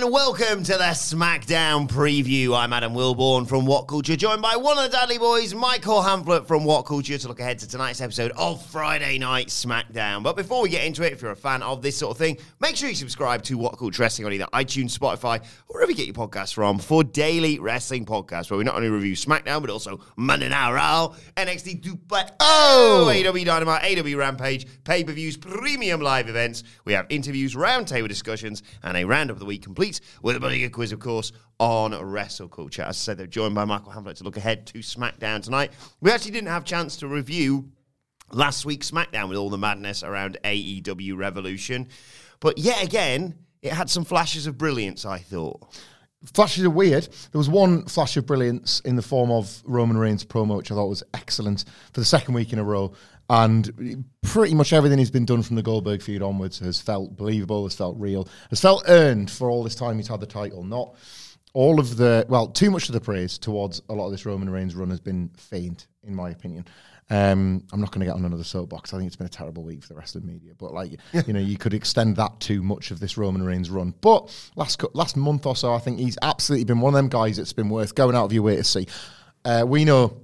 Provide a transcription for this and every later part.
And welcome to the SmackDown preview. I'm Adam Wilborn from What Culture, joined by one of the Dudley Boys, Michael Hamflett from What Culture, to look ahead to tonight's episode of Friday Night SmackDown. But before we get into it, if you're a fan of this sort of thing, make sure you subscribe to What Culture Wrestling on either iTunes, Spotify, or wherever you get your podcasts from for daily wrestling podcasts, where we not only review SmackDown but also Monday Night Raw, NXT 2.0, oh! AEW Dynamite, AEW Rampage, pay-per-views, premium live events. We have interviews, roundtable discussions, and a roundup of the week complete with a bloody good quiz, of course, on Wrestle Culture. As I said, they're joined by Michael Hamflett to look ahead to SmackDown tonight. We actually didn't have a chance to review last week's SmackDown with all the madness around AEW Revolution. But yet again, it had some flashes of brilliance, I thought. Flashes are weird. There was one flash of brilliance in the form of Roman Reigns promo, which I thought was excellent for the second week in a row. And pretty much everything he's been done from the Goldberg feud onwards has felt believable, has felt real, has felt earned for all this time he's had the title. Not all of the, well, too much of the praise towards a lot of this Roman Reigns run has been faint, in my opinion. Um, I'm not going to get on another soapbox. I think it's been a terrible week for the rest of the media. But like, you know, you could extend that to much of this Roman Reigns run. But last last month or so, I think he's absolutely been one of them guys that's been worth going out of your way to see. Uh, we know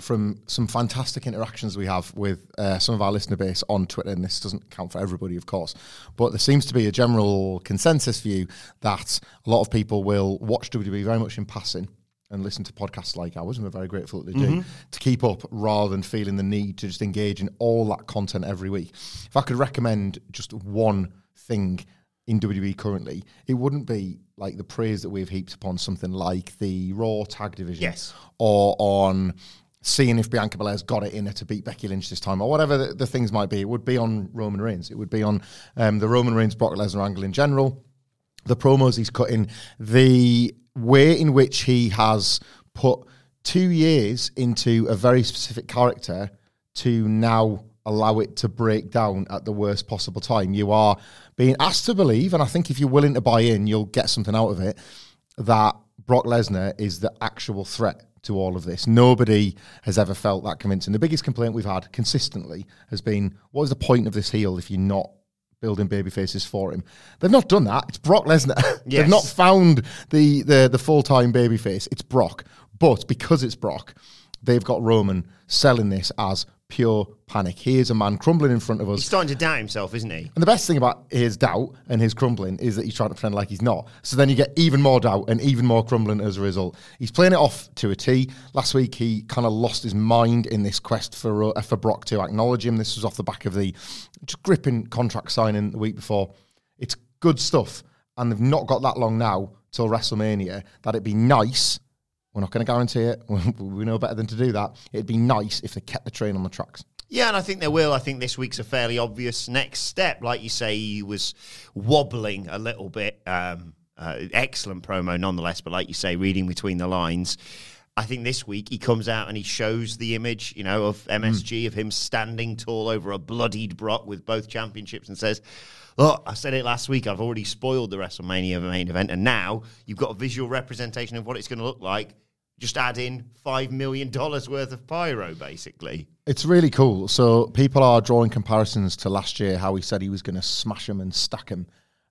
from some fantastic interactions we have with uh, some of our listener base on Twitter, and this doesn't count for everybody, of course, but there seems to be a general consensus view that a lot of people will watch WWE very much in passing and listen to podcasts like ours, and we're very grateful that they do, to keep up rather than feeling the need to just engage in all that content every week. If I could recommend just one thing in WWE currently, it wouldn't be like the praise that we've heaped upon something like the Raw Tag Division, Yes. or on seeing if Bianca Belair's got it in her to beat Becky Lynch this time, or whatever the, the things might be. It would be on Roman Reigns. It would be on um, the Roman Reigns Brock Lesnar angle in general, the promos he's cutting, the way in which he has put two years into a very specific character to now allow it to break down at the worst possible time. You are being asked to believe, and I think if you're willing to buy in, you'll get something out of it, that Brock Lesnar is the actual threat to all of this. Nobody has ever felt that convincing. The biggest complaint we've had consistently has been what is the point of this heel if you're not building baby faces for him? They've not done that. It's Brock Lesnar. Yes. They've not found the the, the full time baby face. It's Brock. But because it's Brock, they've got Roman selling this as pure panic. He is a man crumbling in front of us. He's starting to doubt himself, isn't he? And the best thing about his doubt and his crumbling is that he's trying to pretend like he's not. So then you get even more doubt and even more crumbling as a result. He's playing it off to a T. Last week he kind of lost his mind in this quest for uh, for Brock to acknowledge him. This was off the back of the just gripping contract signing the week before. It's good stuff, and they've not got that long now till WrestleMania. That it'd be nice. We're not going to guarantee it. we know better than to do that. It'd be nice if they kept the train on the tracks. Yeah, and I think they will. I think this week's a fairly obvious next step. Like you say, he was wobbling a little bit. Um, uh, excellent promo, nonetheless. But like you say, reading between the lines, I think this week he comes out and he shows the image, you know, of MSG of him standing tall over a bloodied Brock with both championships and says. Look, I said it last week. I've already spoiled the WrestleMania main event, and now you've got a visual representation of what it's going to look like. Just add in five million dollars worth of pyro, basically. It's really cool. So people are drawing comparisons to last year, how he said he was going to smash him and stack him,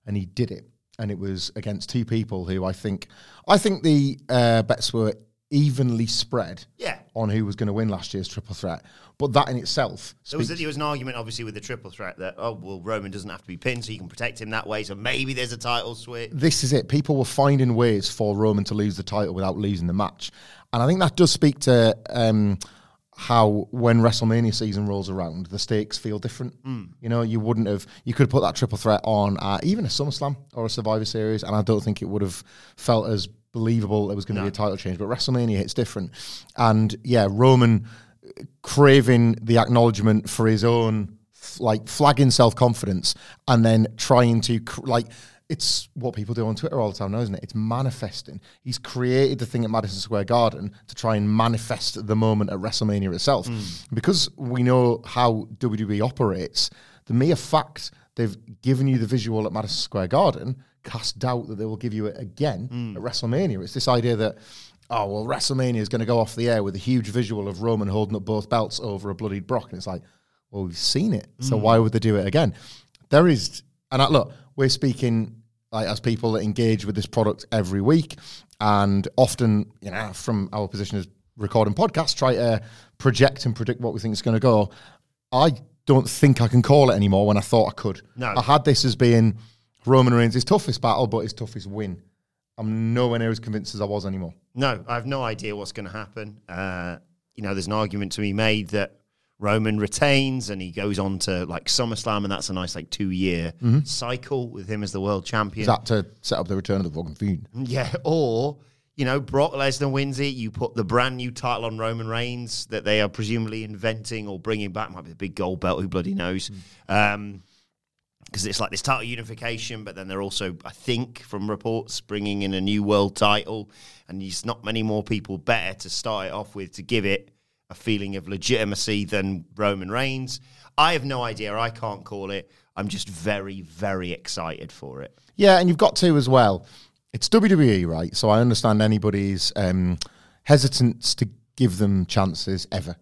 and he did it. And it was against two people who I think, I think the uh, bets were evenly spread Yeah. on who was going to win last year's triple threat. But that in itself There was, there was an argument, obviously, with the triple threat that, oh, well, Roman doesn't have to be pinned, so you can protect him that way, so maybe there's a title switch. this is it. People were finding ways for Roman to lose the title without losing the match. And I think that does speak to um, how when WrestleMania season rolls around, the stakes feel different. You know, you wouldn't have, you could have put that triple threat on uh, even a SummerSlam or a Survivor Series, and I don't think it would have felt as believable there was going to be a title change. But WrestleMania it's different. And yeah, Roman craving the acknowledgement for his own like flagging self confidence and then trying to like it's what people do on Twitter all the time now, isn't it? It's manifesting. He's created the thing at Madison Square Garden to try and manifest the moment at WrestleMania itself. Hmm. Because we know how WWE operates, the mere fact they've given you the visual at Madison Square Garden casts doubt that they will give you it again at mm. WrestleMania. It's this idea that oh well WrestleMania is going to go off the air with a huge visual of Roman holding up both belts over a bloodied Brock, and it's like, well, we've seen it, so mm. why would they do it again? There is, and I, look, we're speaking like as people that engage with this product every week, and often, you know, from our position as recording podcasts, try to project and predict what we think is going to go. I don't think I can call it anymore when I thought I could. No. I had this as being Roman Reigns' his toughest battle, but his toughest win. I'm nowhere near as convinced as I was anymore. No, I have no idea what's going to happen. Uh, you know, there's an argument to be made that Roman retains and he goes on to like SummerSlam, and that's a nice like two year cycle with him as the world champion. Is that to set up the return of the fucking fiend? Yeah, or you know, Brock Lesnar wins it. You put the brand new title on Roman Reigns that they are presumably inventing or bringing back. Might be the big gold belt. Who bloody knows? Um, because it's like this title unification, but then they're also, I think, from reports, bringing in a new world title, and there's not many more people better to start it off with to give it a feeling of legitimacy than Roman Reigns. I have no idea. I can't call it. I'm just very, very excited for it. Yeah, and you've got to as well. It's WWE, right? So I understand anybody's um, hesitance to give them chances ever.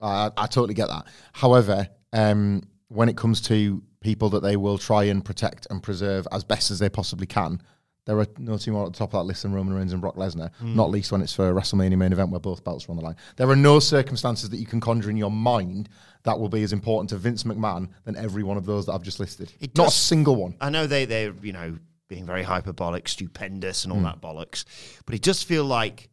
I, I totally get that. However, um, when it comes to people that they will try and protect and preserve as best as they possibly can, there are no two more at the top of that list than Roman Reigns and Brock Lesnar, hmm. not least when it's for a WrestleMania main event where both belts are on the line. There are no circumstances that you can conjure in your mind that will be as important to Vince McMahon than every one of those that I've just listed. It not a single one. I know they they're you know being very hyperbolic, stupendous, and all hmm. that bollocks, but it does feel like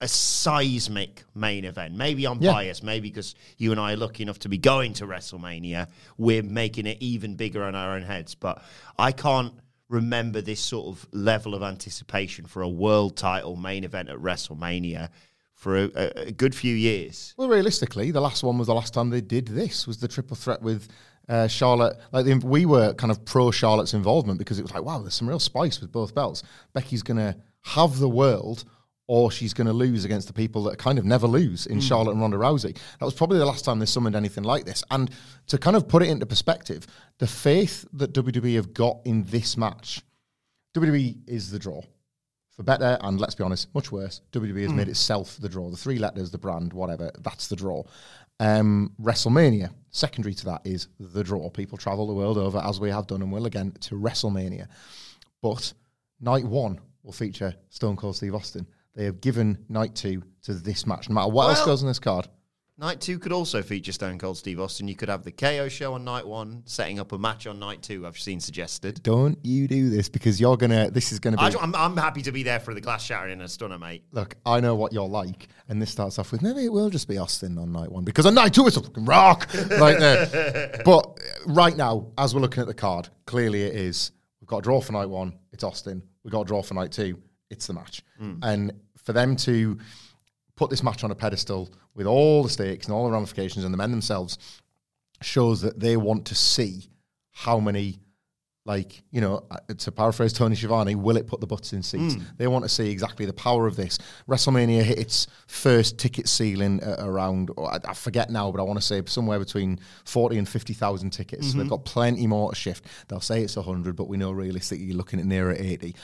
a seismic main event. Maybe I'm Yeah. biased, maybe because you and I are lucky enough to be going to WrestleMania, we're making it even bigger in our own heads. But I can't remember this sort of level of anticipation for a world title main event at WrestleMania for a, a, a good few years. Well, realistically, the last one was the last time they did this. Was the triple threat with uh, Charlotte? Like the, we were kind of pro Charlotte's involvement because it was like, wow, there's some real spice with both belts. Becky's going to have the world, or she's going to lose against the people that kind of never lose in Charlotte and Ronda Rousey. That was probably the last time they summoned anything like this. And to kind of put it into perspective, the faith that WWE have got in this match, WWE is the draw for better and let's be honest, much worse. WWE has made itself the draw. The three letters, the brand, whatever, that's the draw. Um, WrestleMania, secondary to that, is the draw. People travel the world over, as we have done and will again, to WrestleMania. But night one will feature Stone Cold Steve Austin. They have given night two to this match. No matter what else goes on this card, Night two could also feature Stone Cold Steve Austin. You could have the KO show on night one, setting up a match on night two. I've seen suggested. don't you do this because you're gonna. This is gonna be. I, am I'm happy to be there for the glass shattering and a stunner, mate. Look, I know what you're like, and this starts off with maybe it will just be Austin on night one because on night two it's a fucking rock right there. But uh, right now, as we're looking at the card, clearly it is. We've got a draw for night one. It's Austin. We've got a draw for night two. It's the match, and for them to put this match on a pedestal with all the stakes and all the ramifications, and the men themselves shows that they want to see how many like you know uh, to paraphrase tony Schiavone, will it put the butts in seats? They want to see exactly the power of this. Wrestlemania hit its first ticket ceiling uh, around I, I forget now but i want to say somewhere between 40 and 50000 tickets. So they've got plenty more to shift. They'll say it's 100 but we know realistically you're looking at nearer 80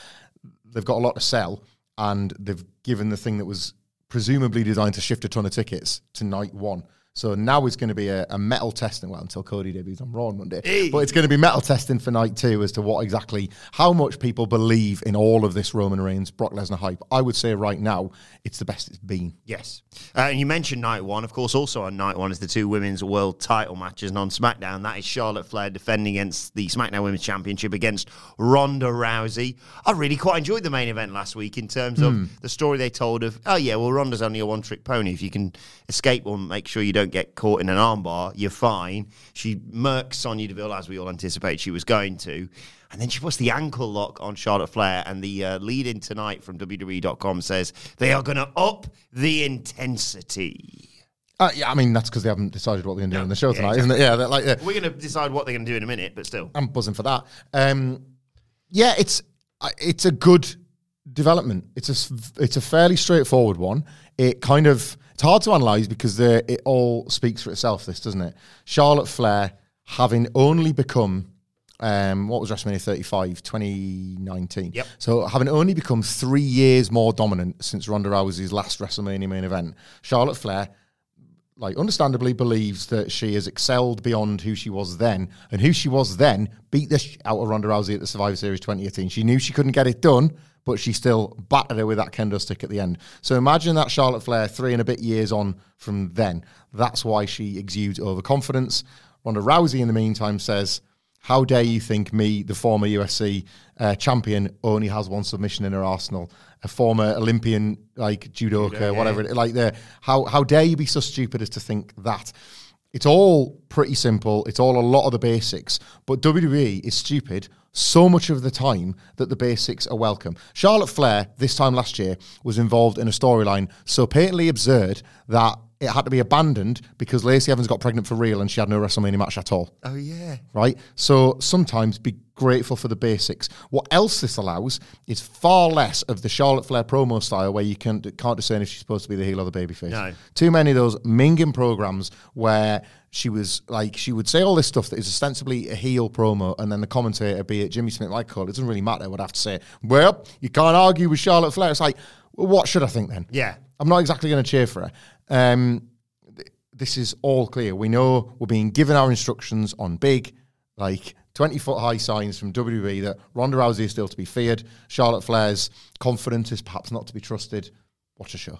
they've got a lot to sell and they've given the thing that was presumably designed to shift a ton of tickets to night one So now it's going to be a, a mettle testing. Well, until Cody debuts on Raw on Monday, but it's going to be mettle testing for night two as to what exactly, how much people believe in all of this Roman Reigns Brock Lesnar hype. I would say right now it's the best it's been. Yes. Uh, and you mentioned night one. Of course, also on night one is the two women's world title matches. And on SmackDown, that is Charlotte Flair defending against the SmackDown Women's Championship against Ronda Rousey. I really quite enjoyed the main event last week in terms of the story they told of, oh, yeah, well, Ronda's only a one trick pony. If you can escape or make sure you don't get caught in an armbar, you're fine. She murks Sonya Deville, as we all anticipate she was going to. And then she puts the ankle lock on Charlotte Flair, and the uh, lead in tonight from WWE.com says they are going to up the intensity. Uh, yeah, I mean that's because they haven't decided what they're going to do No, on the show yeah, tonight, isn't it? Yeah, they're like yeah. We're going to decide what they're going to do in a minute, but still. I'm buzzing for that. Um, yeah, it's it's a good development. It's a it's a fairly straightforward one. It kind of it's hard to analyze because it all speaks for itself. This doesn't it? Charlotte Flair having only become um, what was WrestleMania 35, 2019. Yep. So having only become three years more dominant since Ronda Rousey's last WrestleMania main event, Charlotte Flair like understandably believes that she has excelled beyond who she was then, and who she was then beat the sh- out of Ronda Rousey at the Survivor Series 2018. She knew she couldn't get it done, but she still battered her with that kendo stick at the end. So imagine that Charlotte Flair three and a bit years on from then. That's why she exudes overconfidence. Ronda Rousey, in the meantime, says. How dare you think me, the former UFC uh, champion, only has one submission in her arsenal? A former Olympian, like judoka, whatever. it- Like the how how dare you be so stupid as to think that? It's all pretty simple. It's all a lot of the basics. But WWE is stupid so much of the time that the basics are welcome. Charlotte Flair, this time last year, was involved in a storyline so patently absurd that it had to be abandoned because Lacey Evans got pregnant for real and she had no WrestleMania match at all Oh, yeah. right? So sometimes be grateful for the basics. What else this allows is far less of the Charlotte Flair promo style where you can, can't discern if she's supposed to be the heel or the babyface. No. Too many of those minging programs where she was like, she would say all this stuff that is ostensibly a heel promo, and then the commentator, be it Jimmy Smith, like Cole, it doesn't really matter, would have to say, well, you can't argue with Charlotte Flair. It's like, well, what should I think then? Yeah. I'm not exactly going to cheer for her. Um, th- this is all clear. We know we're being given our instructions on big, like 20 foot high signs from WWE that Ronda Rousey is still to be feared. Charlotte Flair's confidence is perhaps not to be trusted. Watch a show.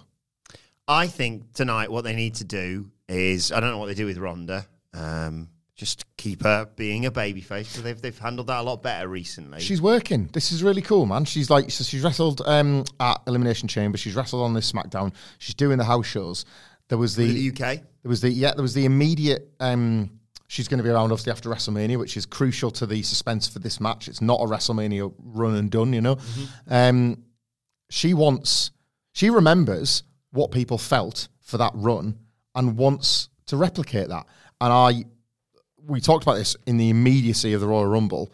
I think tonight what they need to do is I don't know what they do with Ronda. Um, just keep her being a babyface because they've they've handled that a lot better recently. She's working. This is really cool, man. She's like, so she's wrestled um, at Elimination Chamber. She's wrestled on this SmackDown. She's doing the house shows. There was the, the UK. There was the yeah. There was the immediate. Um, she's going to be around obviously after WrestleMania, which is crucial to the suspense for this match. It's not a WrestleMania run and done, you know. Um, she wants. She remembers what people felt for that run and wants to replicate that. And I, we talked about this in the immediacy of the Royal Rumble.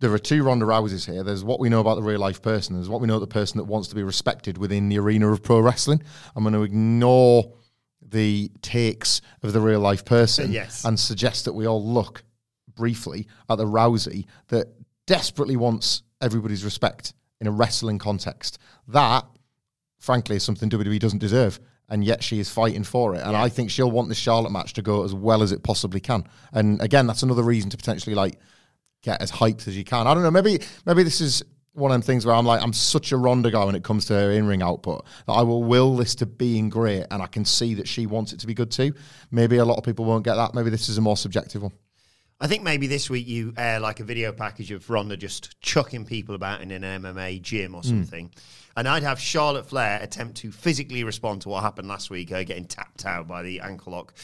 There are two Ronda Rouseys here. There's what we know about the real life person. There's what we know the person that wants to be respected within the arena of pro wrestling. I'm going to ignore the takes of the real life person Yes. and suggest that we all look briefly at the Rousey that desperately wants everybody's respect in a wrestling context. That, frankly, is something WWE doesn't deserve. And yet she is fighting for it. And I think she'll want this Charlotte match to go as well as it possibly can. And again, that's another reason to potentially like get as hyped as you can. I don't know. Maybe maybe this is one of them things where I'm like I'm such a Ronda guy when it comes to her in ring output that I will will this to being great, and I can see that she wants it to be good too. Maybe a lot of people won't get that. Maybe this is a more subjective one. I think maybe this week you air like a video package of Ronda just chucking people about in an MMA gym or hmm. something. And I'd have Charlotte Flair attempt to physically respond to what happened last week, her getting tapped out by the ankle lock,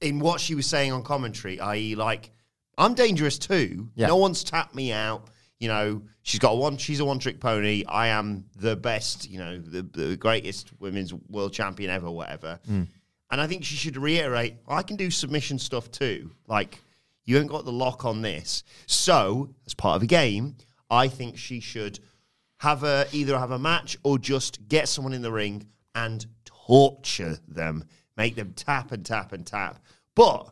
in what she was saying on commentary, i.e., like, I'm dangerous too. Yeah. No one's tapped me out. You know, she's got a one. She's a one-trick pony. I am the best. You know, the, the greatest women's world champion ever. Whatever. Hmm. And I think she should reiterate, I can do submission stuff too. Like, you ain't got the lock on this. So, as part of a game, I think she should have a either have a match or just get someone in the ring and torture them, make them tap and tap and tap. But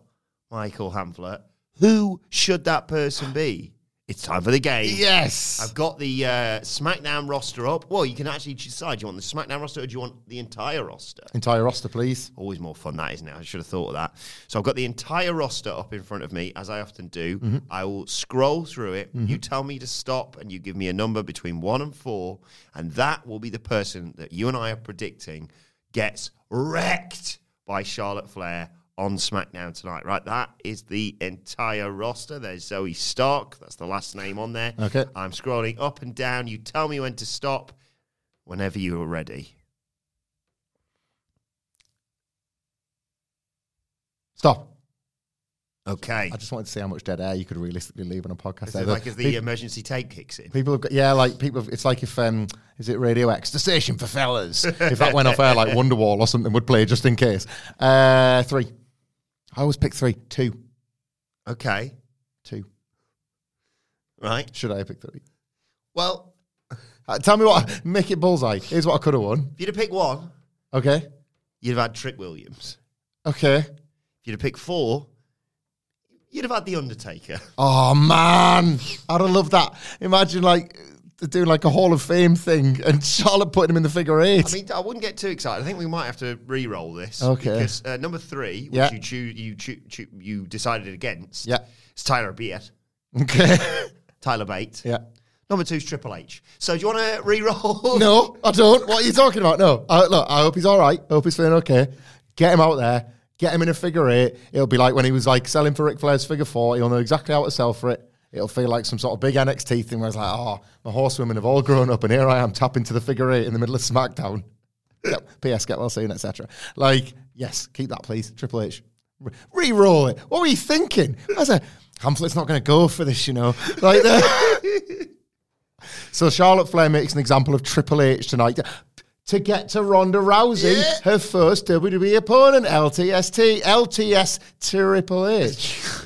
Michael Hamflett, who should that person be? It's time for the game. Yes. I've got the uh, SmackDown roster up. Well, you can actually decide. Do you want the SmackDown roster or do you want the entire roster? Entire roster, please. Always more fun that, isn't it? I should have thought of that. So I've got the entire roster up in front of me, as I often do. I will scroll through it. You tell me to stop, and you give me a number between one and four, and that will be the person that you and I are predicting gets wrecked by Charlotte Flair on SmackDown tonight. Right, that is the entire roster. There's Zoey Stark. That's the last name on there. Okay. I'm scrolling up and down. You tell me when to stop whenever you are ready. Stop. Okay. I just wanted to see how much dead air you could realistically leave on a podcast. Is it like as the Pe- emergency tape kicks in? People have got, yeah, like people. Have, it's like if um, is it Radio X, the station for fellas? if that went off air, like Wonderwall or something would play just in case. Uh, three. I always pick three. Two. Okay. Two. Right. Should I pick three? Well, Uh, tell me what. Make it bullseye. Here's what I could have won. if you'd have picked one, Okay. you'd have had Trick Williams. Okay. If you'd have picked four, you'd have had The Undertaker. Oh man, I'd have loved that. Imagine like doing like a Hall of Fame thing and Charlotte putting him in the figure eight. I mean, I wouldn't get too excited. I think we might have to re-roll this. Okay. Because uh, number three, which Yeah. you you choo- choo- you decided against, Yeah. is Tyler Bate. okay. Tyler Bate. yeah. Number two is Triple H. So do you want to re-roll? No, I don't. What are you talking about? No. I, look, I hope he's all right. I hope he's feeling okay. Get him out there. Get him in a figure eight. It'll be like when he was like selling for Ric Flair's figure four. He'll know exactly how to sell for it. It'll feel like some sort of big NXT thing where it's like, oh, my horsewomen have all grown up, and here I am tapping to the figure eight in the middle of SmackDown. yep. P.S. Get well soon, etc. Like, yes, keep that, please. Triple H, Re- re-roll it. What were you thinking? I said, Hamlet's not going to go for this, you know. Like, so Charlotte Flair makes an example of Triple H tonight to get to Ronda Rousey, her first WWE opponent, LTST, LTS Triple H.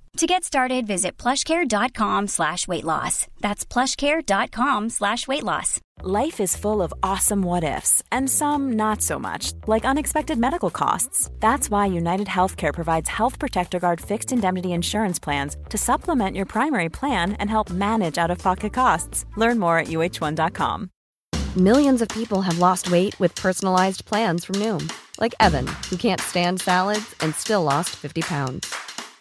To get started, visit plushcare.com slash weight loss. That's plushcare.com slash weight loss. Life is full of awesome what ifs, and some not so much, like unexpected medical costs. That's why United Healthcare provides Health Protector Guard fixed indemnity insurance plans to supplement your primary plan and help manage out of pocket costs. Learn more at uh1.com. Millions of people have lost weight with personalized plans from Noom, like Evan, who can't stand salads and still lost 50 pounds.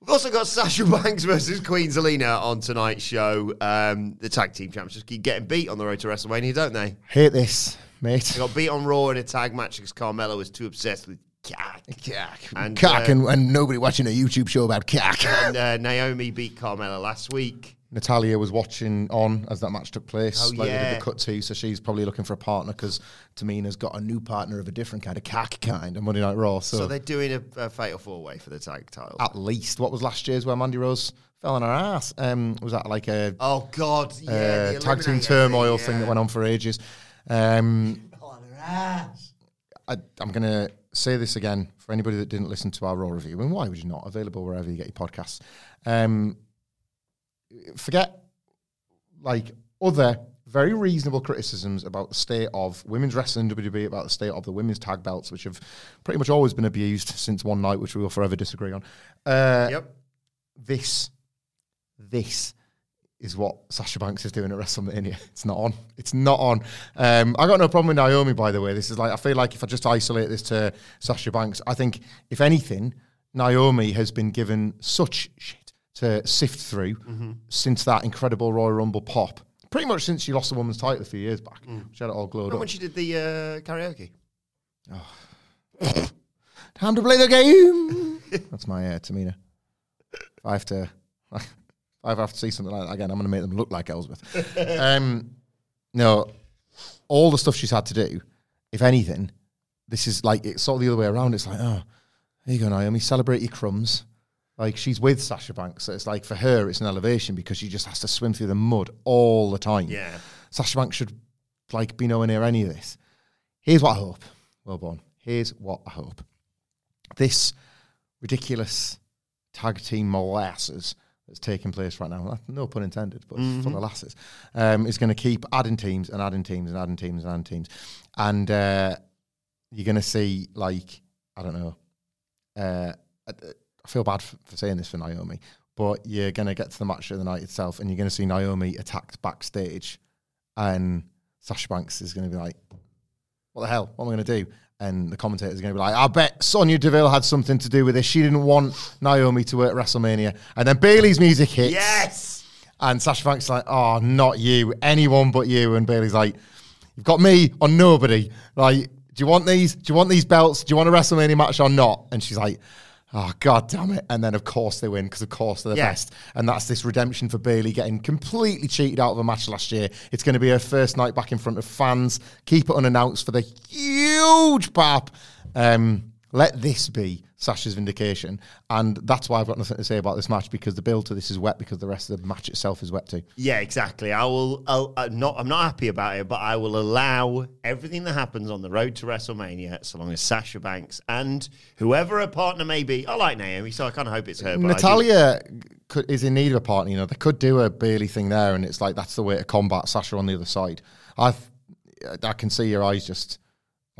We've also got Sasha Banks versus Queen Zelina on tonight's show. Um, the tag team champs just keep getting beat on the road to WrestleMania, don't they? Hate this, mate. They got beat on Raw in a tag match because Carmella was too obsessed with cack. Cack. And, Cack uh, and, and nobody watching a YouTube show about cack. And uh, Naomi beat Carmella last week. Natalya was watching on as that match took place. Oh, like yeah. did the cut to, so she's probably looking for a partner because Tamina's got a new partner of a different kind of cack kind on Monday Night Raw. So, So, they're doing a, a fatal four way for the tag title. at least, what was last year's where Mandy Rose fell on her ass? Um, was that like a Oh God! Yeah, uh, tag team turmoil thing, thing that went on for ages? Um, On her ass. I, I'm going to say this again for anybody that didn't listen to our Raw review, and why would you not? Available wherever you get your podcasts. Um, forget like other very reasonable criticisms about the state of women's wrestling in WWE, about the state of the women's tag belts, which have pretty much always been abused since one night, which we will forever disagree on. Uh, Yep. This, this is what Sasha Banks is doing at WrestleMania. It's not on. It's not on. Um, I got no problem with Naomi, by the way. This is like I feel like if I just isolate this to Sasha Banks, I think if anything, Naomi has been given such to sift through since that incredible Royal Rumble pop. Pretty much since she lost the woman's title a few years back. She had it all glowed Remember up. when she did the uh, karaoke? Time to play the game. That's my uh, Tamina. If I have to, if I have to see something like that again, I'm going to make them look like Elizabeth. um, no, all the stuff she's had to do, if anything, this is like it's sort of the other way around. It's like, oh, here you go, Naomi, celebrate your crumbs. Like she's with Sasha Banks, so it's like for her, it's an elevation because she just has to swim through the mud all the time. Yeah. Sasha Banks should like be nowhere near any of this. Here's what I hope. Well born. Here's what I hope. This ridiculous tag team molasses that's taking place right now, no pun intended, but it's full of lasses, um, is going to keep adding teams and adding teams and adding teams and adding teams. And uh, you're going to see, like, I don't know, uh, I, feel bad for, saying this for Naomi, but you're going to get to the match of the night itself and you're going to see Naomi attacked backstage and Sasha Banks is going to be like, what the hell? What am I going to do? And the commentators are going to be like, I bet Sonya Deville had something to do with this. She didn't want Naomi to work at WrestleMania. And then Bayley's music hits. Yes. And Sasha Banks is like, oh, not you. Anyone but you. And Bayley's like, you've got me or nobody. Like, do you want these? Do you want these belts? Do you want a WrestleMania match or not? And she's like, oh, god damn it. And then, of course, they win because, of course, they're the Yeah. best. And that's this redemption for Bayley getting completely cheated out of a match last year. It's going to be her first night back in front of fans. Keep it unannounced for the huge pop Um, let this be Sasha's vindication. And that's why I've got nothing to say about this match because the build to this is wet because the rest of the match itself is wet too. Yeah, exactly. I will. I'll, I'm not. I'm not happy about it, but I will allow everything that happens on the road to WrestleMania, so long as Sasha Banks and whoever her partner may be. I like Naomi, so I kind of hope it's her. but I do- Natalya could, is in need of a partner. You know, they could do a Bayley thing there, and it's like that's the way to combat Sasha on the other side. I've, I can see your eyes just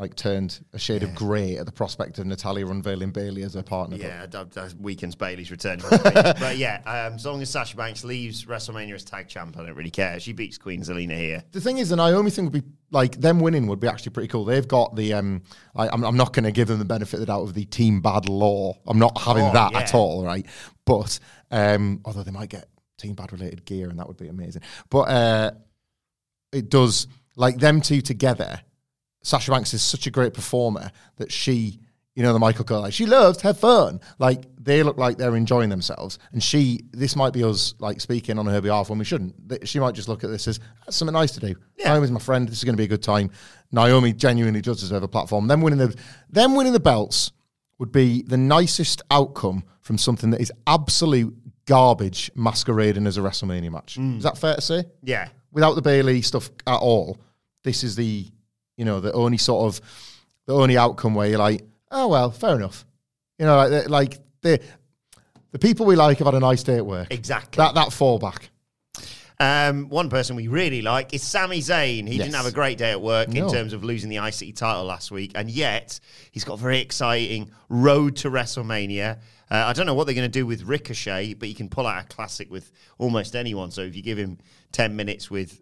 like turned a shade of grey at the prospect of Natalya unveiling Bayley as her partner. Yeah, that, that weakens Bayley's return. but yeah, um, as long as Sasha Banks leaves WrestleMania as tag champ, I don't really care. She beats Queen Zelina here. The thing is, the Naomi thing would be like them winning would be actually pretty cool. They've got the um, I, I'm, I'm not going to give them the benefit of the doubt of the team bad law. I'm not having Oh, that at all, right? But um, although they might get team bad related gear, and that would be amazing. But uh, it does like them two together. Sasha Banks is such a great performer that she, you know, the Michael Cole, like she loves to have fun. Like they look like they're enjoying themselves, and she. This might be us like speaking on her behalf when we shouldn't. She might just look at this as "That's something nice to do. Yeah. Naomi's my friend. This is going to be a good time. Naomi genuinely does deserve a platform. Them winning the, them winning the belts would be the nicest outcome from something that is absolute garbage masquerading as a WrestleMania match. Mm. Is that fair to say? Yeah, without the Bayley stuff at all, this is the you know the only sort of the only outcome where you're like, oh well, fair enough. You know, like like the the people we like have had a nice day at work. exactly. That that fallback. Um, one person we really like is Sami Zayn. He Yes. didn't have a great day at work in terms of losing the ICT title last week, and yet he's got a very exciting road to WrestleMania. Uh, I don't know what they're going to do with Ricochet, but he can pull out a classic with almost anyone. So if you give him ten minutes with,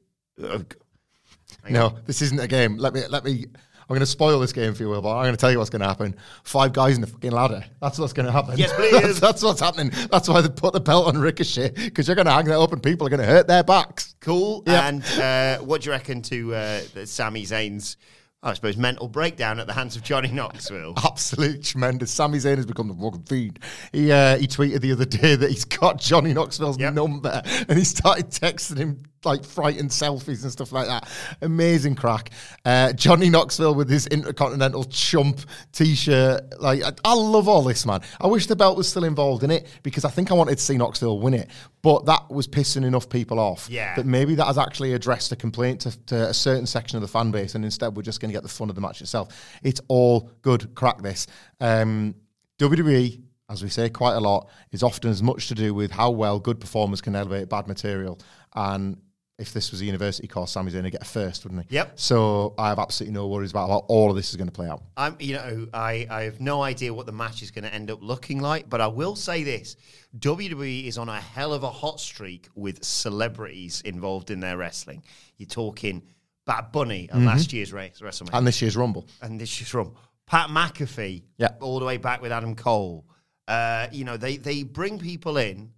No, this isn't a game. Let me let me. I'm going to spoil this game for you, Will, but I'm going to tell you what's going to happen. Five guys in the fucking ladder. That's what's going to happen. Yes, please. that's, that's what's happening. That's why they put the belt on Ricochet because you're going to hang that up and people are going to hurt their backs. cool. Yeah. And uh, what do you reckon to uh, Sami Zayn's, I suppose, mental breakdown at the hands of Johnny Knoxville? absolute tremendous. Sami Zayn has become the fucking fiend. He uh, he tweeted the other day that he's got Johnny Knoxville's Yep. number and he started texting him like frightened selfies and stuff like that. Amazing crack. Uh, Johnny Knoxville with his Intercontinental Chump t-shirt. Like I, I love all this, man. I wish the belt was still involved in it because I think I wanted to see Knoxville win it, but that was pissing enough people off. Yeah. That maybe that has actually addressed a complaint to, to a certain section of the fan base, and instead we're just going to get the fun of the match itself. It's all good. Crack this. Um, WWE, as we say quite a lot, is often as much to do with how well good performers can elevate bad material. And if this was a university course, Sami Zayn would get a first, wouldn't he? Yep. So I have absolutely no worries about how all of this is going to play out. I'm, you know, I, I have no idea what the match is going to end up looking like, but I will say this: WWE is on a hell of a hot streak with celebrities involved in their wrestling. You're talking Bad Bunny at last year's race WrestleMania, And this year's Rumble. and this is from Pat McAfee, Yeah. all the way back with Adam Cole. Uh, you know, they they bring people in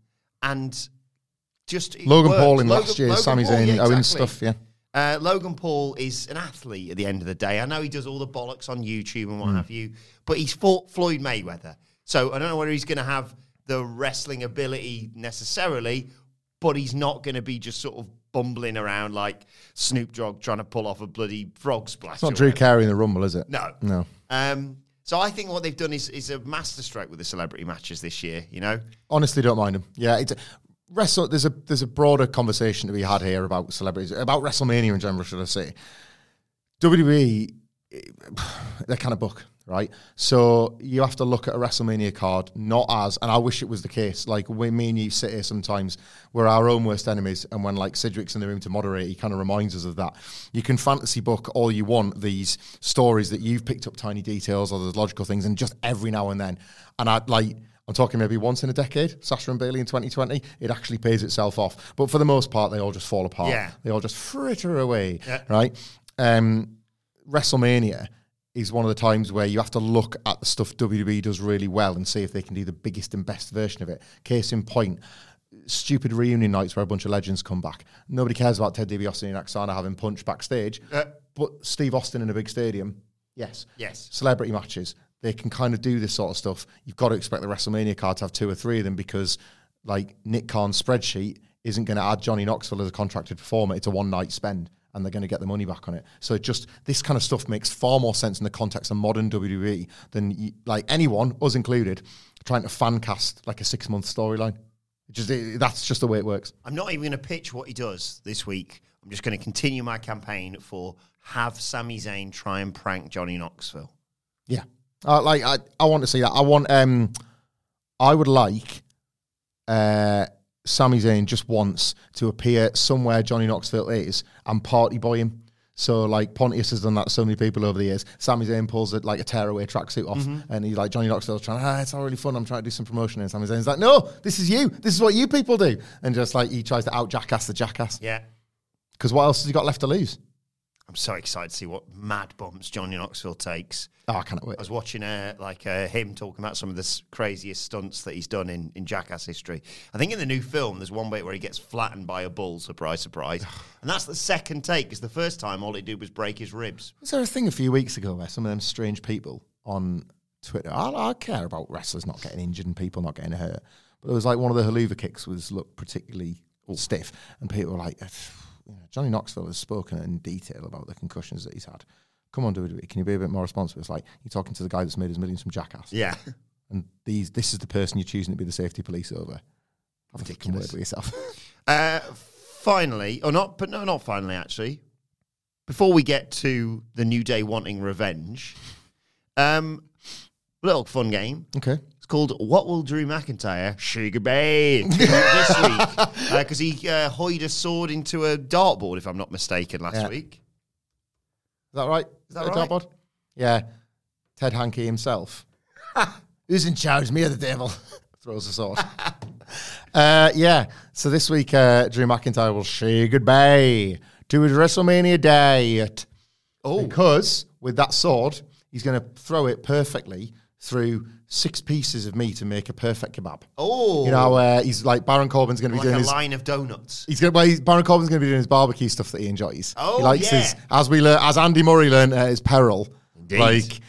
and just Logan. Paul in Logan- last Logan Sami Paul, Zayn yeah, exactly. stuff, yeah. Uh, Logan Paul is an athlete at the end of the day. I know he does all the bollocks on YouTube and what Hmm. have you, but he's fought Floyd Mayweather. So I don't know whether he's going to have the wrestling ability necessarily, but he's not going to be just sort of bumbling around like Snoop Dogg trying to pull off a bloody frog splash. It's not Drew. Carey in the Rumble, is it? No. No. Um, so I think what they've done is, is a masterstroke with the celebrity matches this year, you know? Honestly, don't mind them. Yeah, it's wrestle. There's a there's a broader conversation to be had here about celebrities, about WrestleMania in general, should I say? WWE, they're kind of book, right? So you have to look at a WrestleMania card not as, and I wish it was the case. Like we, me and you sit here sometimes, we're our own worst enemies, and when like Sidgwick's in the room to moderate, he kind of reminds us of that. You can fantasy book all you want these stories that you've picked up tiny details or there's logical things, and just every now and then, and I like. I'm talking maybe once in a decade, Sasha and Bayley in 2020. It actually pays itself off. But for the most part, they all just fall apart. Yeah. They all just fritter away, Yeah. right? Um, WrestleMania is one of the times where you have to look at the stuff WWE does really well and see if they can do the biggest and best version of it. Case in point, stupid reunion nights where a bunch of legends come back. Nobody cares about Ted DiBiase and Oksana having punch backstage, Uh, but Steve Austin in a big stadium, yes. Yes. Celebrity matches, they can kind of do this sort of stuff. You've got to expect the WrestleMania card to have two or three of them because, like, Nick Khan's spreadsheet isn't going to add Johnny Knoxville as a contracted performer. It's a one night spend. And they're going to get the money back on it. So it just this kind of stuff makes far more sense in the context of modern WWE than y- like anyone, us included, trying to fan cast like a six month storyline. Just it- that's just the way it works. I'm not even going to pitch what he does this week. I'm just going to continue my campaign for have Sami Zayn try and prank Johnny Knoxville. Yeah, uh, like I, I want to see that. I want, um, I would like, uh, Sami Zayn just wants to appear somewhere Johnny Knoxville is and party boy him. So like Pontius has done that so many people over the years. Sami Zayn pulls it like a tearaway tracksuit off, and he's like Johnny Knoxville's trying. Ah, it's all really fun. I'm trying to do some promotion, and Sami Zayn's like, No, this is you. This is what you people do. And just like he tries to out jackass the jackass. Yeah. Because what else has he got left to lose? I'm so excited to see what mad bumps Johnny Knoxville takes. Oh, I cannot wait. I was watching uh, like uh, him talking about some of the s- craziest stunts that he's done in, in Jackass history. I think in the new film, there's one bit where he gets flattened by a bull. Surprise, surprise! and that's the second take. Because the first time, all he did was break his ribs. Was there a thing a few weeks ago where some of them strange people on Twitter, I, I care about wrestlers not getting injured and people not getting hurt, but it was like one of the helluva kicks was looked particularly stiff, and people were like, you know, Johnny Knoxville has spoken in detail about the concussions that he's had. Come on, WWE, can you be a bit more responsible? It's like you're talking to the guy that's made his millions from Jackass, Yeah, and these this is the person you're choosing to be the safety police over. Have a word Ridiculous. with yourself. Uh, finally, or not, but no, not finally, actually. Before we get to the New Day wanting revenge, um, little fun game. okay. Called What Will Drew McIntyre Sugar Bay this week? Because he uh, hoyed a sword into a dartboard, if I'm not mistaken, last Yeah. week. Is that right? Is that a right? dartboard? Yeah. Ted Hankey himself. Who's in charge? Me or the devil? Throws a sword. uh, yeah. So this week, uh, Drew McIntyre will say goodbye to his WrestleMania diet. Oh. Because with that sword, he's going to throw it perfectly through six pieces of meat and make a perfect kebab. Oh, You know, uh, he's like Baron Corbin's going to be like doing a his. line of donuts. He's going. Well, he's, Baron Corbin's going to be doing his barbecue stuff that he enjoys. Oh, he likes yeah. his as we learn as Andy Murray learned at his peril. Indeed. Like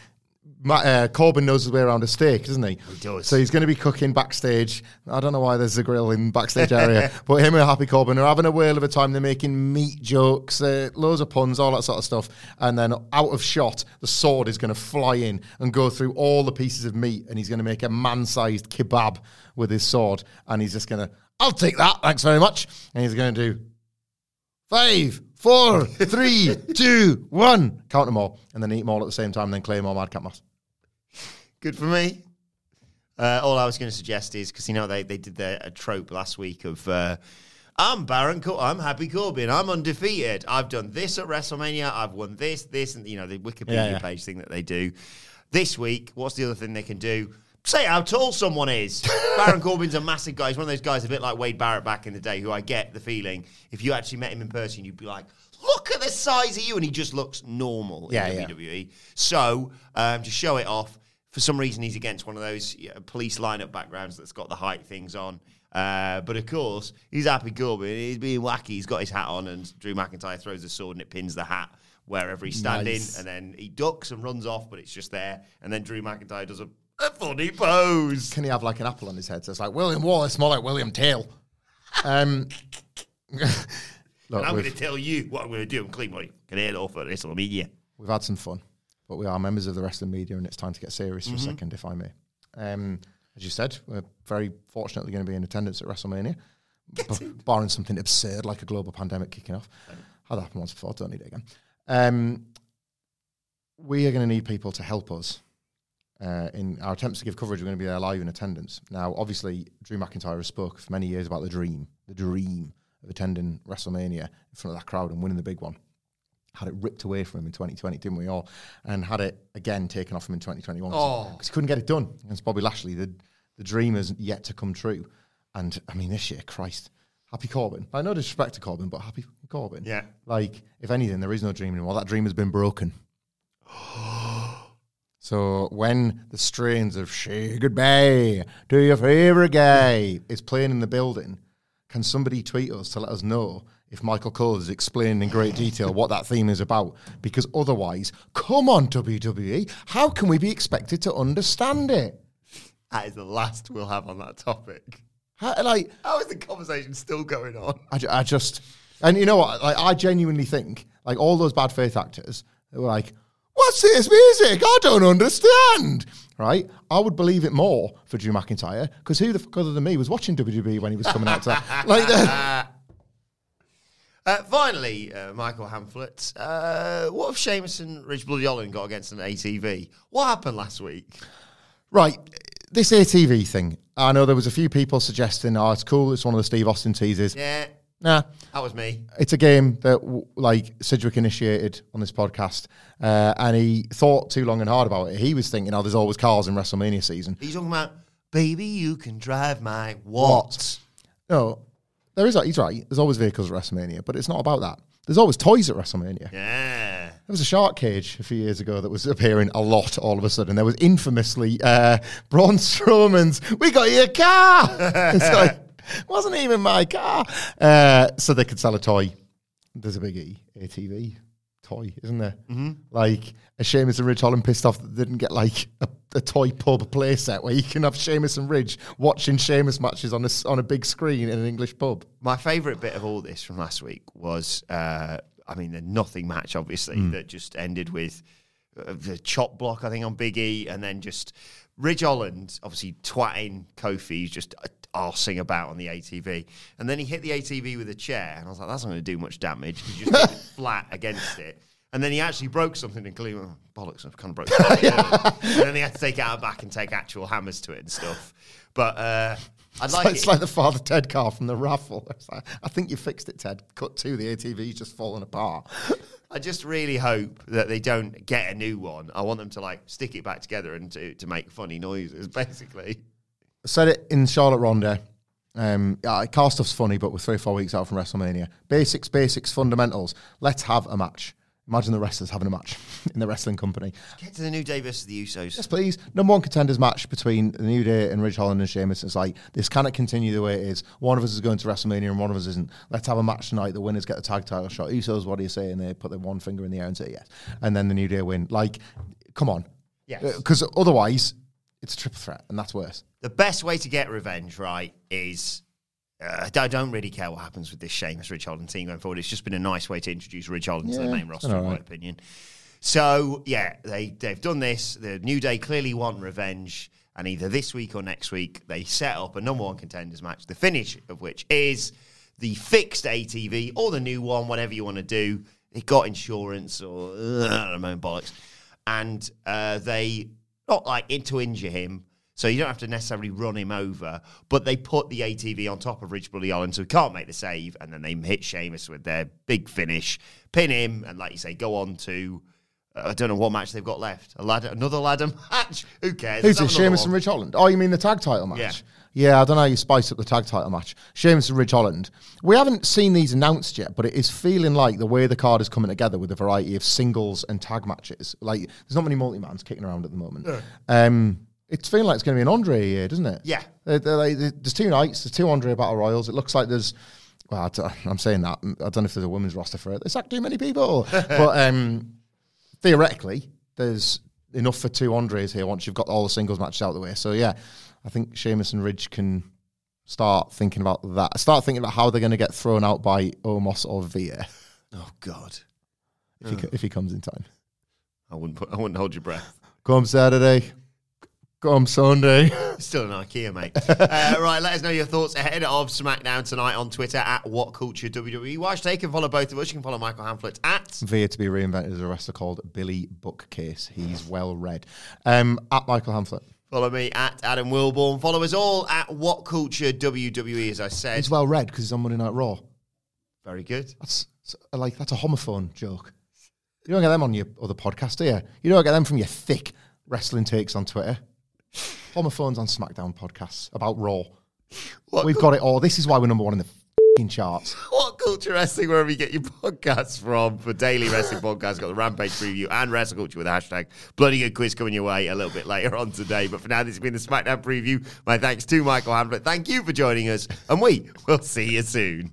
Ma- uh, Corbin knows his way around a steak, doesn't he? He does. So he's going to be cooking backstage. I don't know why there's a grill in backstage area, but him and Happy Corbin are having a whale of a time. They're making meat jokes, uh, loads of puns, all that sort of stuff. And then out of shot, the sword is going to fly in and go through all the pieces of meat, and he's going to make a man-sized kebab with his sword. And he's just going to, I'll take that, thanks very much. And he's going to do five, four, three, two, one. Count them all, and then eat them all at the same time, and then claim all madcap mass. Good for me. Uh, all I was going to suggest is because you know they, they did their a trope last week of uh, I'm Baron, Cor- I'm Happy Corbin, I'm undefeated. I've done this at WrestleMania. I've won this, this, and you know the Wikipedia Yeah, yeah. page thing that they do. This week, what's the other thing they can do? Say how tall someone is. Baron Corbin's a massive guy. He's one of those guys a bit like Wade Barrett back in the day, who I get the feeling if you actually met him in person, you'd be like, "Look at the size of you," and he just looks normal Yeah, in yeah. WWE. So um, to show it off, for some reason he's against one of those police lineup backgrounds that's got the height things on. Uh, but of course, he's happy Corbin. He's being wacky. He's got his hat on, and Drew McIntyre throws the sword and it pins the hat wherever he's standing. Nice. And then he ducks and runs off, but it's just there. And then Drew McIntyre does a, a funny pose. Can he have like an apple on his head? So it's like William Wallace, more like William Tail. Um, look, and I'm going to tell you what I'm going to do. I'm clean money. Can head off at WrestleMania. we've had some fun, but we are members of the wrestling media, and it's time to get serious for a second, if I may. Um, as you said, we're very fortunately going to be in attendance at WrestleMania, b- barring something absurd like a global pandemic kicking off. Had that happen once before, don't need it again. Um, we are going to need people to help us uh, in our attempts to give coverage. We're going to be there live in attendance. Now, obviously, Drew McIntyre has spoke for many years about the dream, the dream of attending WrestleMania in front of that crowd and winning the big one. Had it ripped away from him in 2020, didn't we all? And had it again taken off him in 2021 because he couldn't get it done against Bobby Lashley. The the dream has yet to come true. And I mean, this year, Christ, happy Corbin. Like, no disrespect to Corbin, but happy Corbin. Yeah. Like, if anything, there is no dream anymore. That dream has been broken. So when the strains of "Say Goodbye to Your Favorite Guy" is playing in the building, can somebody tweet us to let us know if Michael Cole is explaining in great detail what that theme is about? Because otherwise, come on WWE, how can we be expected to understand it? That is the last we'll have on that topic. How, like, How is the conversation still going on? I, I just, and you know what? Like, I genuinely think, like, all those bad faith actors they were like, "What's this music? I don't understand." Right? I would believe it more for Drew McIntyre because who the fuck other than me was watching WWE when he was coming out to that? Like, the, Uh, finally, uh, Michael Hamflett, uh, what if Sheamus and Ridge Bloody Holland got against an ATV? What happened last week? right? This ATV thing. I know there was a few people suggesting, "Oh, it's cool. It's one of the Steve Austin teasers. Yeah, Nah, that was me. it's a game that w- like Sidgwick initiated on this podcast, uh, and he thought too long and hard about it. He was thinking, "Oh, there's always cars in WrestleMania season." He's talking about, baby, you can drive my what? No, there is. He's right. There's always vehicles at WrestleMania, but it's not about that. There's always toys at WrestleMania. Yeah. There was a shark cage a few years ago that was appearing a lot all of a sudden. There was infamously uh, Braun Strowman's, we got you a car. it's like, wasn't even my car. Uh, so they could sell a toy. There's a big E, ATV toy, isn't there? Mm-hmm. Like, a Sheamus and Ridge Holland pissed off that they didn't get like a, a toy pub playset where you can have Sheamus and Ridge watching Sheamus matches on a, on a big screen in an English pub. My favourite bit of all this from last week was, uh, I mean, the nothing match, obviously, Hmm. that just ended with the chop block, I think, on Big E, and then just Ridge Holland, obviously twatting Kofi, he's just arsing about on the ATV. And then he hit the ATV with a chair, and I was like, that's not going to do much damage. He just hit flat against it. And then he actually broke something and clearly, oh, bollocks, I've kind of broke something. and then he had to take it out back and take actual hammers to it and stuff. But uh, I'd It's like, like, it. it's like the Father Ted car from the raffle. It's like, I think you fixed it, Ted. Cut two, the ATV's just falling apart. I just really hope that they don't get a new one. I want them to like stick it back together and to, to make funny noises, basically. said it in Charlotte Ronda. Um, yeah, car stuff's funny, but we're three or four weeks out from WrestleMania. Basics, basics, fundamentals. Let's have a match. Imagine the wrestlers having a match in the wrestling company. Get to the New Day versus the Usos. Yes, please. Number one contenders match between the New Day and Ridge Holland and Sheamus. It's like this cannot continue the way it is. One of us is going to WrestleMania and one of us isn't. Let's have a match tonight. The winners get the tag title shot. Usos, what do you say? And they put their one finger in the air and say yes. And then the New Day win. Like, come on. Yes. Uh, because otherwise, it's a triple threat, and that's worse. The best way to get revenge, right, is uh, I don't really care what happens with this Sheamus Ridge Holland team going forward. It's just been a nice way to introduce Ridge Holland to the main roster, in my opinion. So yeah, they they've done this. The New Day clearly want revenge, and either this week or next week they set up a number one contenders match. The finish of which is the fixed ATV or the new one, whatever you want to do. It got insurance or uh, I don't know bollocks, and uh, they not like in to injure him. So you don't have to necessarily run him over, but they put the ATV on top of Ridge Bully Holland, so he can't make the save, and then they hit Sheamus with their big finish, pin him, and like you say, go on to uh, I don't know what match they've got left. A ladder, another ladder match. Who cares? Who's it? Sheamus and Ridge Holland. Oh, you mean the tag title match? Yeah. Yeah, I don't know how you spice up the tag title match. Sheamus and Ridge Holland. We haven't seen these announced yet, but it is feeling like the way the card is coming together with a variety of singles and tag matches. Like, there's not many multi-mans kicking around at the moment. Um, it's feeling like it's going to be an Andre year, doesn't it? Yeah. They're- they're like- there's two nights, there's two Andre Battle Royals. It looks like there's, well, I I'm saying that. I don't know if there's a women's roster for it. There's not too many people. but um, theoretically, there's enough for two Andres here once you've got all the singles matches out of the way. So, yeah, I think Sheamus and Ridge can start thinking about that. Start thinking about how they're going to get thrown out by Omos or Ivar Oh God, if, he, if he comes in time. I wouldn't. Put, I wouldn't hold your breath. Come Saturday. Come Sunday. Still an IKEA, mate. uh, right, let us know your thoughts ahead of SmackDown tonight on Twitter at What Culture WWE. Watch, they can follow both of us. You can follow Michael Hamflett at Ivar to be reinvented as a wrestler called Billy Bookcase. He's well read. Um, at Michael Hamflett. follow me at Adam Wilborn. Follow us all at What Culture WWE. As I said, He's well read because he's on Monday Night Raw. very good. That's that's like that's a homophone joke. You don't get them on your other podcast, do you? You don't get them from your thick wrestling takes on Twitter. Homophones on SmackDown podcasts about Raw. What We've got it all. This is why we're number one in the fing charts. What Culture Wrestling, wherever you get your podcasts from, for daily wrestling podcasts, got the Rampage preview and Wrestle Culture with a hashtag. Bloody good quiz coming your way a little bit later on today. But for now, this has been the SmackDown preview. My thanks to Michael Hamflett. Thank you for joining us, and we will see you soon.